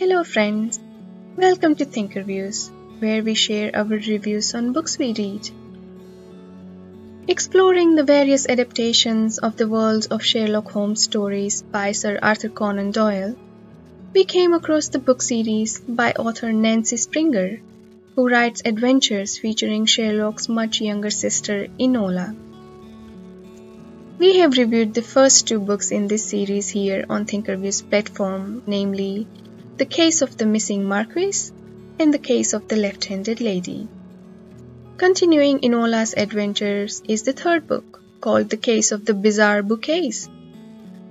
Hello, friends. Welcome to Thinkerviews, where we share our reviews on books we read. Exploring the various adaptations of the world of Sherlock Holmes stories by Sir Arthur Conan Doyle, we came across the book series by author Nancy Springer, who writes adventures featuring Sherlock's much younger sister Enola. We have reviewed the first two books in this series here on Thinkerview's platform, namely The Case of the Missing Marquess and The Case of the Left-Handed Lady. Continuing Enola's adventures is the third book, called The Case of the Bizarre Bouquets.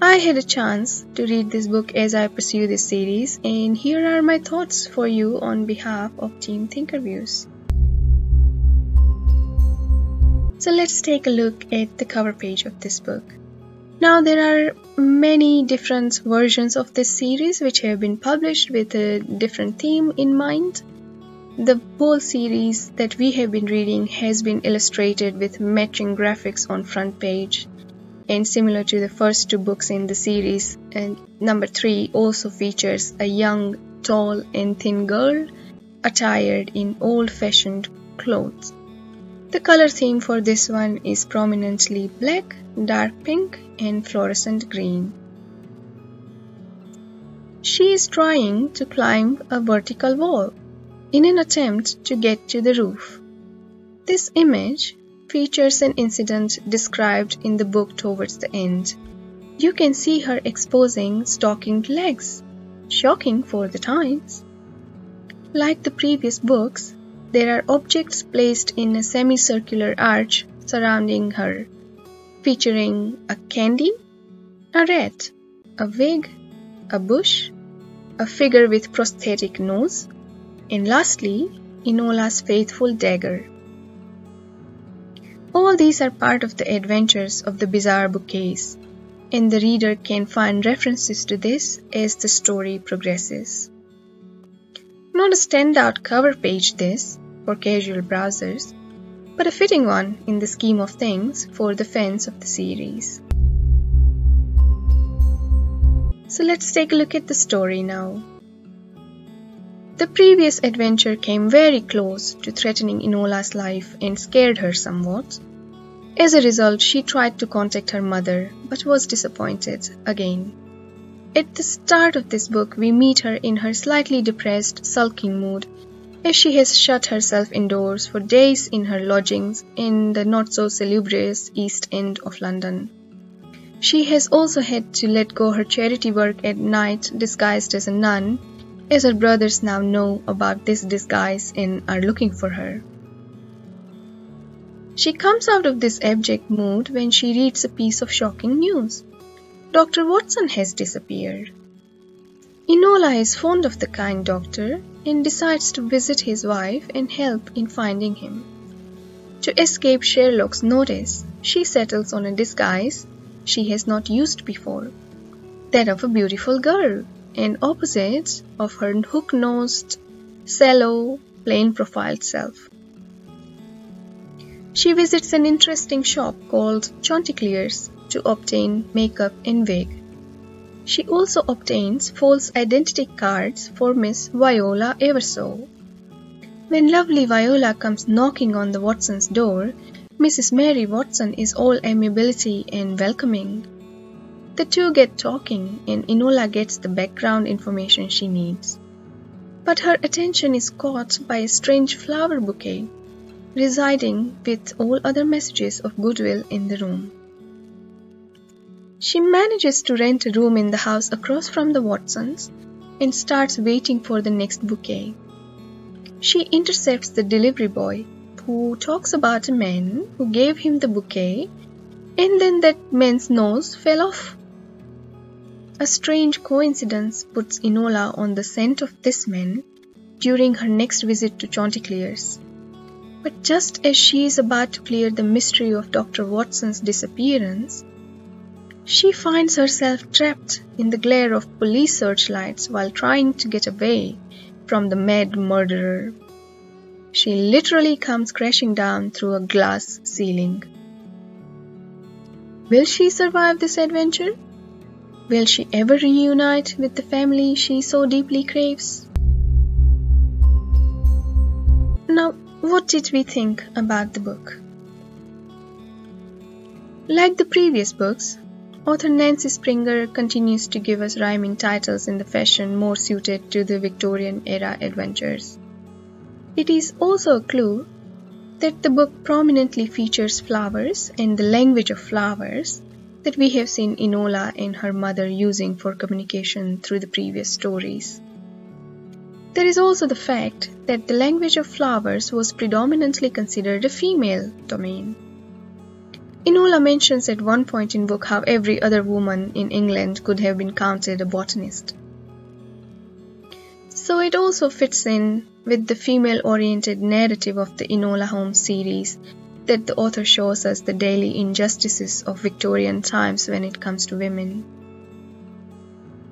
I had a chance to read this book as I pursue this series, and here are my thoughts for you on behalf of Team Thinkerviews. So let's take a look at the cover page of this book. Now there are many different versions of this series which have been published with a different theme in mind. The whole series that we have been reading has been illustrated with matching graphics on front page and similar to the first two books in the series and number 3 also features a young tall and thin girl attired in old-fashioned clothes. The color theme for this one is prominently black, dark pink and fluorescent green. She is trying to climb a vertical wall in an attempt to get to the roof. This image features an incident described in the book towards the end. You can see her exposing stockinged legs, shocking for the times. Like the previous books, there are objects placed in a semicircular arch surrounding her, featuring a candy, a rat, a wig, a bush, a figure with prosthetic nose, and lastly, Enola's faithful dagger. All these are part of the adventures of the bizarre bouquets, and the reader can find references to this as the story progresses. Not a standout cover page this, for casual browsers, but a fitting one in the scheme of things for the fans of the series. So let's take a look at the story now. The previous adventure came very close to threatening Enola's life and scared her somewhat. As a result, she tried to contact her mother but was disappointed again. At the start of this book, we meet her in her slightly depressed, sulking mood as she has shut herself indoors for days in her lodgings in the not so salubrious East End of London. She has also had to let go her charity work at night disguised as a nun, as her brothers now know about this disguise and are looking for her. She comes out of this abject mood when she reads a piece of shocking news. Dr. Watson has disappeared. Enola is fond of the kind doctor and decides to visit his wife and help in finding him. To escape Sherlock's notice, she settles on a disguise she has not used before, that of a beautiful girl, and opposite of her hook-nosed, sallow, plain-profiled self. She visits an interesting shop called Chanticleer's to obtain makeup and wig. She also obtains false identity cards for Miss Viola Eversole. When lovely Viola comes knocking on the Watsons' door, Mrs. Mary Watson is all amiability and welcoming. The two get talking and Enola gets the background information she needs. But her attention is caught by a strange flower bouquet, residing with all other messages of goodwill in the room. She manages to rent a room in the house across from the Watsons and starts waiting for the next bouquet. She intercepts the delivery boy who talks about a man who gave him the bouquet and then that man's nose fell off. A strange coincidence puts Enola on the scent of this man during her next visit to Chanticleer's. But just as she is about to clear the mystery of Dr. Watson's disappearance, she finds herself trapped in the glare of police searchlights while trying to get away from the mad murderer. She literally comes crashing down through a glass ceiling. Will she survive this adventure? Will she ever reunite with the family she so deeply craves? Now, what did we think about the book? Like the previous books, author Nancy Springer continues to give us rhyming titles in the fashion more suited to the Victorian era adventures. It is also a clue that the book prominently features flowers and the language of flowers that we have seen Enola and her mother using for communication through the previous stories. There is also the fact that the language of flowers was predominantly considered a female domain. Enola mentions at one point in book how every other woman in England could have been counted a botanist. So it also fits in with the female oriented narrative of the Enola Holmes series that the author shows us the daily injustices of Victorian times when it comes to women.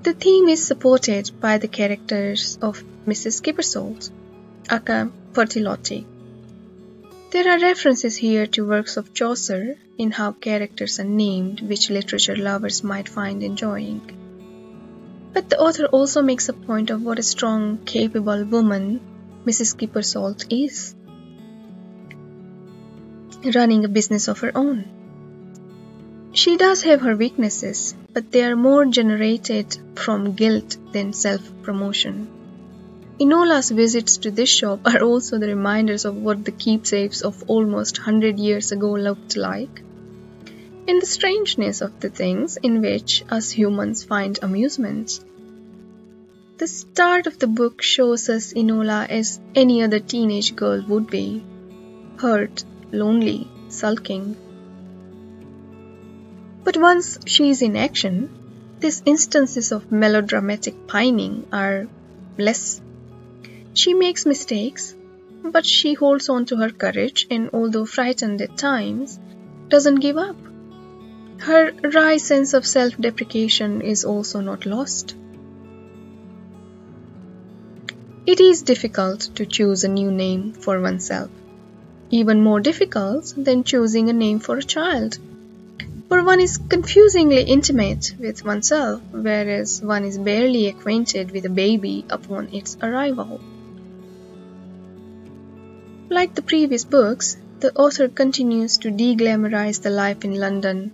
The theme is supported by the characters of Mrs. Skippersalt, aka Pertelote. There are references here to works of Chaucer in how characters are named which literature lovers might find enjoying. But the author also makes a point of what a strong, capable woman Mrs. Skippersalt is running a business of her own. She does have her weaknesses, but they are more generated from guilt than self promotion. Enola's visits to this shop are also the reminders of what the keepsakes of almost 100 years ago looked like, In the strangeness of the things in which us humans find amusement. The start of the book shows us Enola as any other teenage girl would be hurt, lonely, sulking. But once she is in action, these instances of melodramatic pining are less. She makes mistakes, but she holds on to her courage and, although frightened at times, doesn't give up. Her wry sense of self deprecation is also not lost. It is difficult to choose a new name for oneself even more difficult than choosing a name for a child. For one is confusingly intimate with oneself, whereas one is barely acquainted with a baby upon its arrival. Like the previous books, the author continues to deglamorize the life in London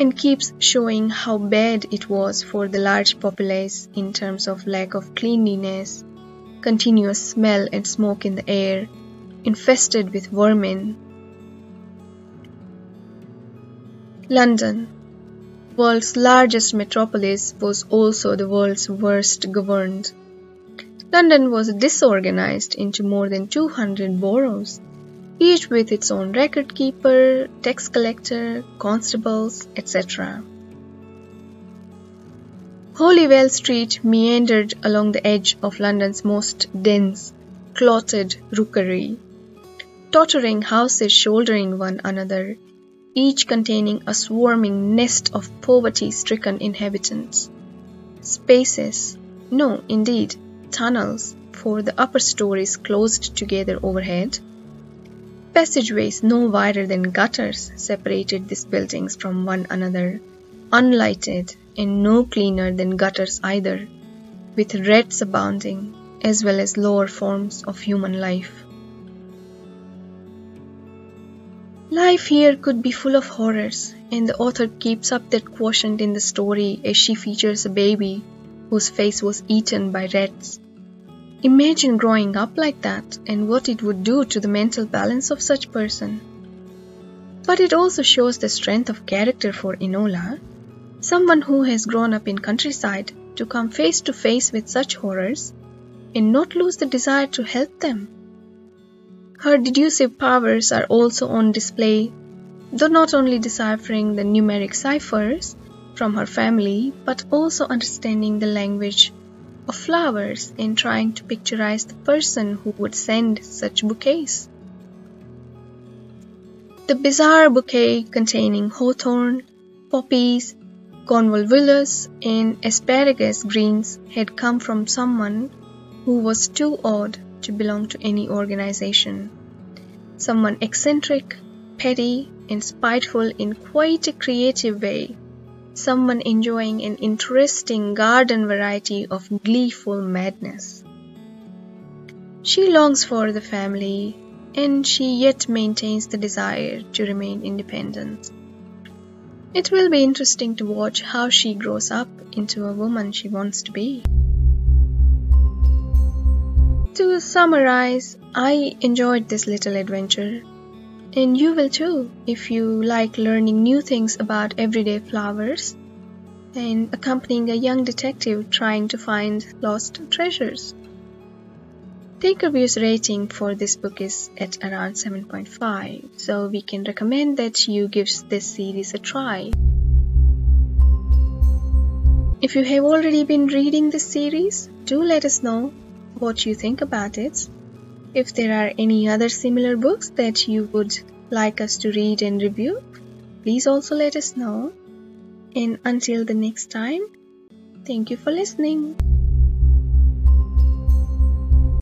and keeps showing how bad it was for the large populace in terms of lack of cleanliness, continuous smell and smoke in the air, infested with vermin. London, world's largest metropolis, was also the world's worst governed. London was disorganized into more than 200 boroughs, each with its own record keeper, tax collector, constables, etc. Holywell Street meandered along the edge of London's most dense, clotted rookery tottering houses shouldering one another, each containing a swarming nest of poverty stricken inhabitants. Spaces, no, indeed, tunnels for the upper stories closed together overhead. Passageways no wider than gutters separated these buildings from one another, unlighted and no cleaner than gutters either, with rats abounding, as well as lower forms of human life. Life here could be full of horrors, and the author keeps up that quotient in the story as she features a baby whose face was eaten by rats. Imagine growing up like that and what it would do to the mental balance of such person. But it also shows the strength of character for Enola, someone who has grown up in countryside to come face to face with such horrors and not lose the desire to help them. Her deducive powers are also on display, though not only deciphering the numeric ciphers from her family, but also understanding the language of flowers and trying to picturize the person who would send such bouquets. The bizarre bouquet containing hawthorn, poppies, convolvulus, and asparagus greens had come from someone who was too odd to belong to any organization. Someone eccentric, petty, and spiteful in quite a creative way, someone enjoying an interesting garden variety of gleeful madness. She longs for the family, and she yet maintains the desire to remain independent. It will be interesting to watch how she grows up into a woman she wants to be. To summarize, I enjoyed this little adventure and you will too if you like learning new things about everyday flowers and accompanying a young detective trying to find lost treasures. Thinkerview's rating for this book is at around 7.5, so we can recommend that you give this series a try. If you have already been reading this series, do let us know what you think about it if there are any other similar books that you would like us to read and review, please also let us know. And until the next time, thank you for listening.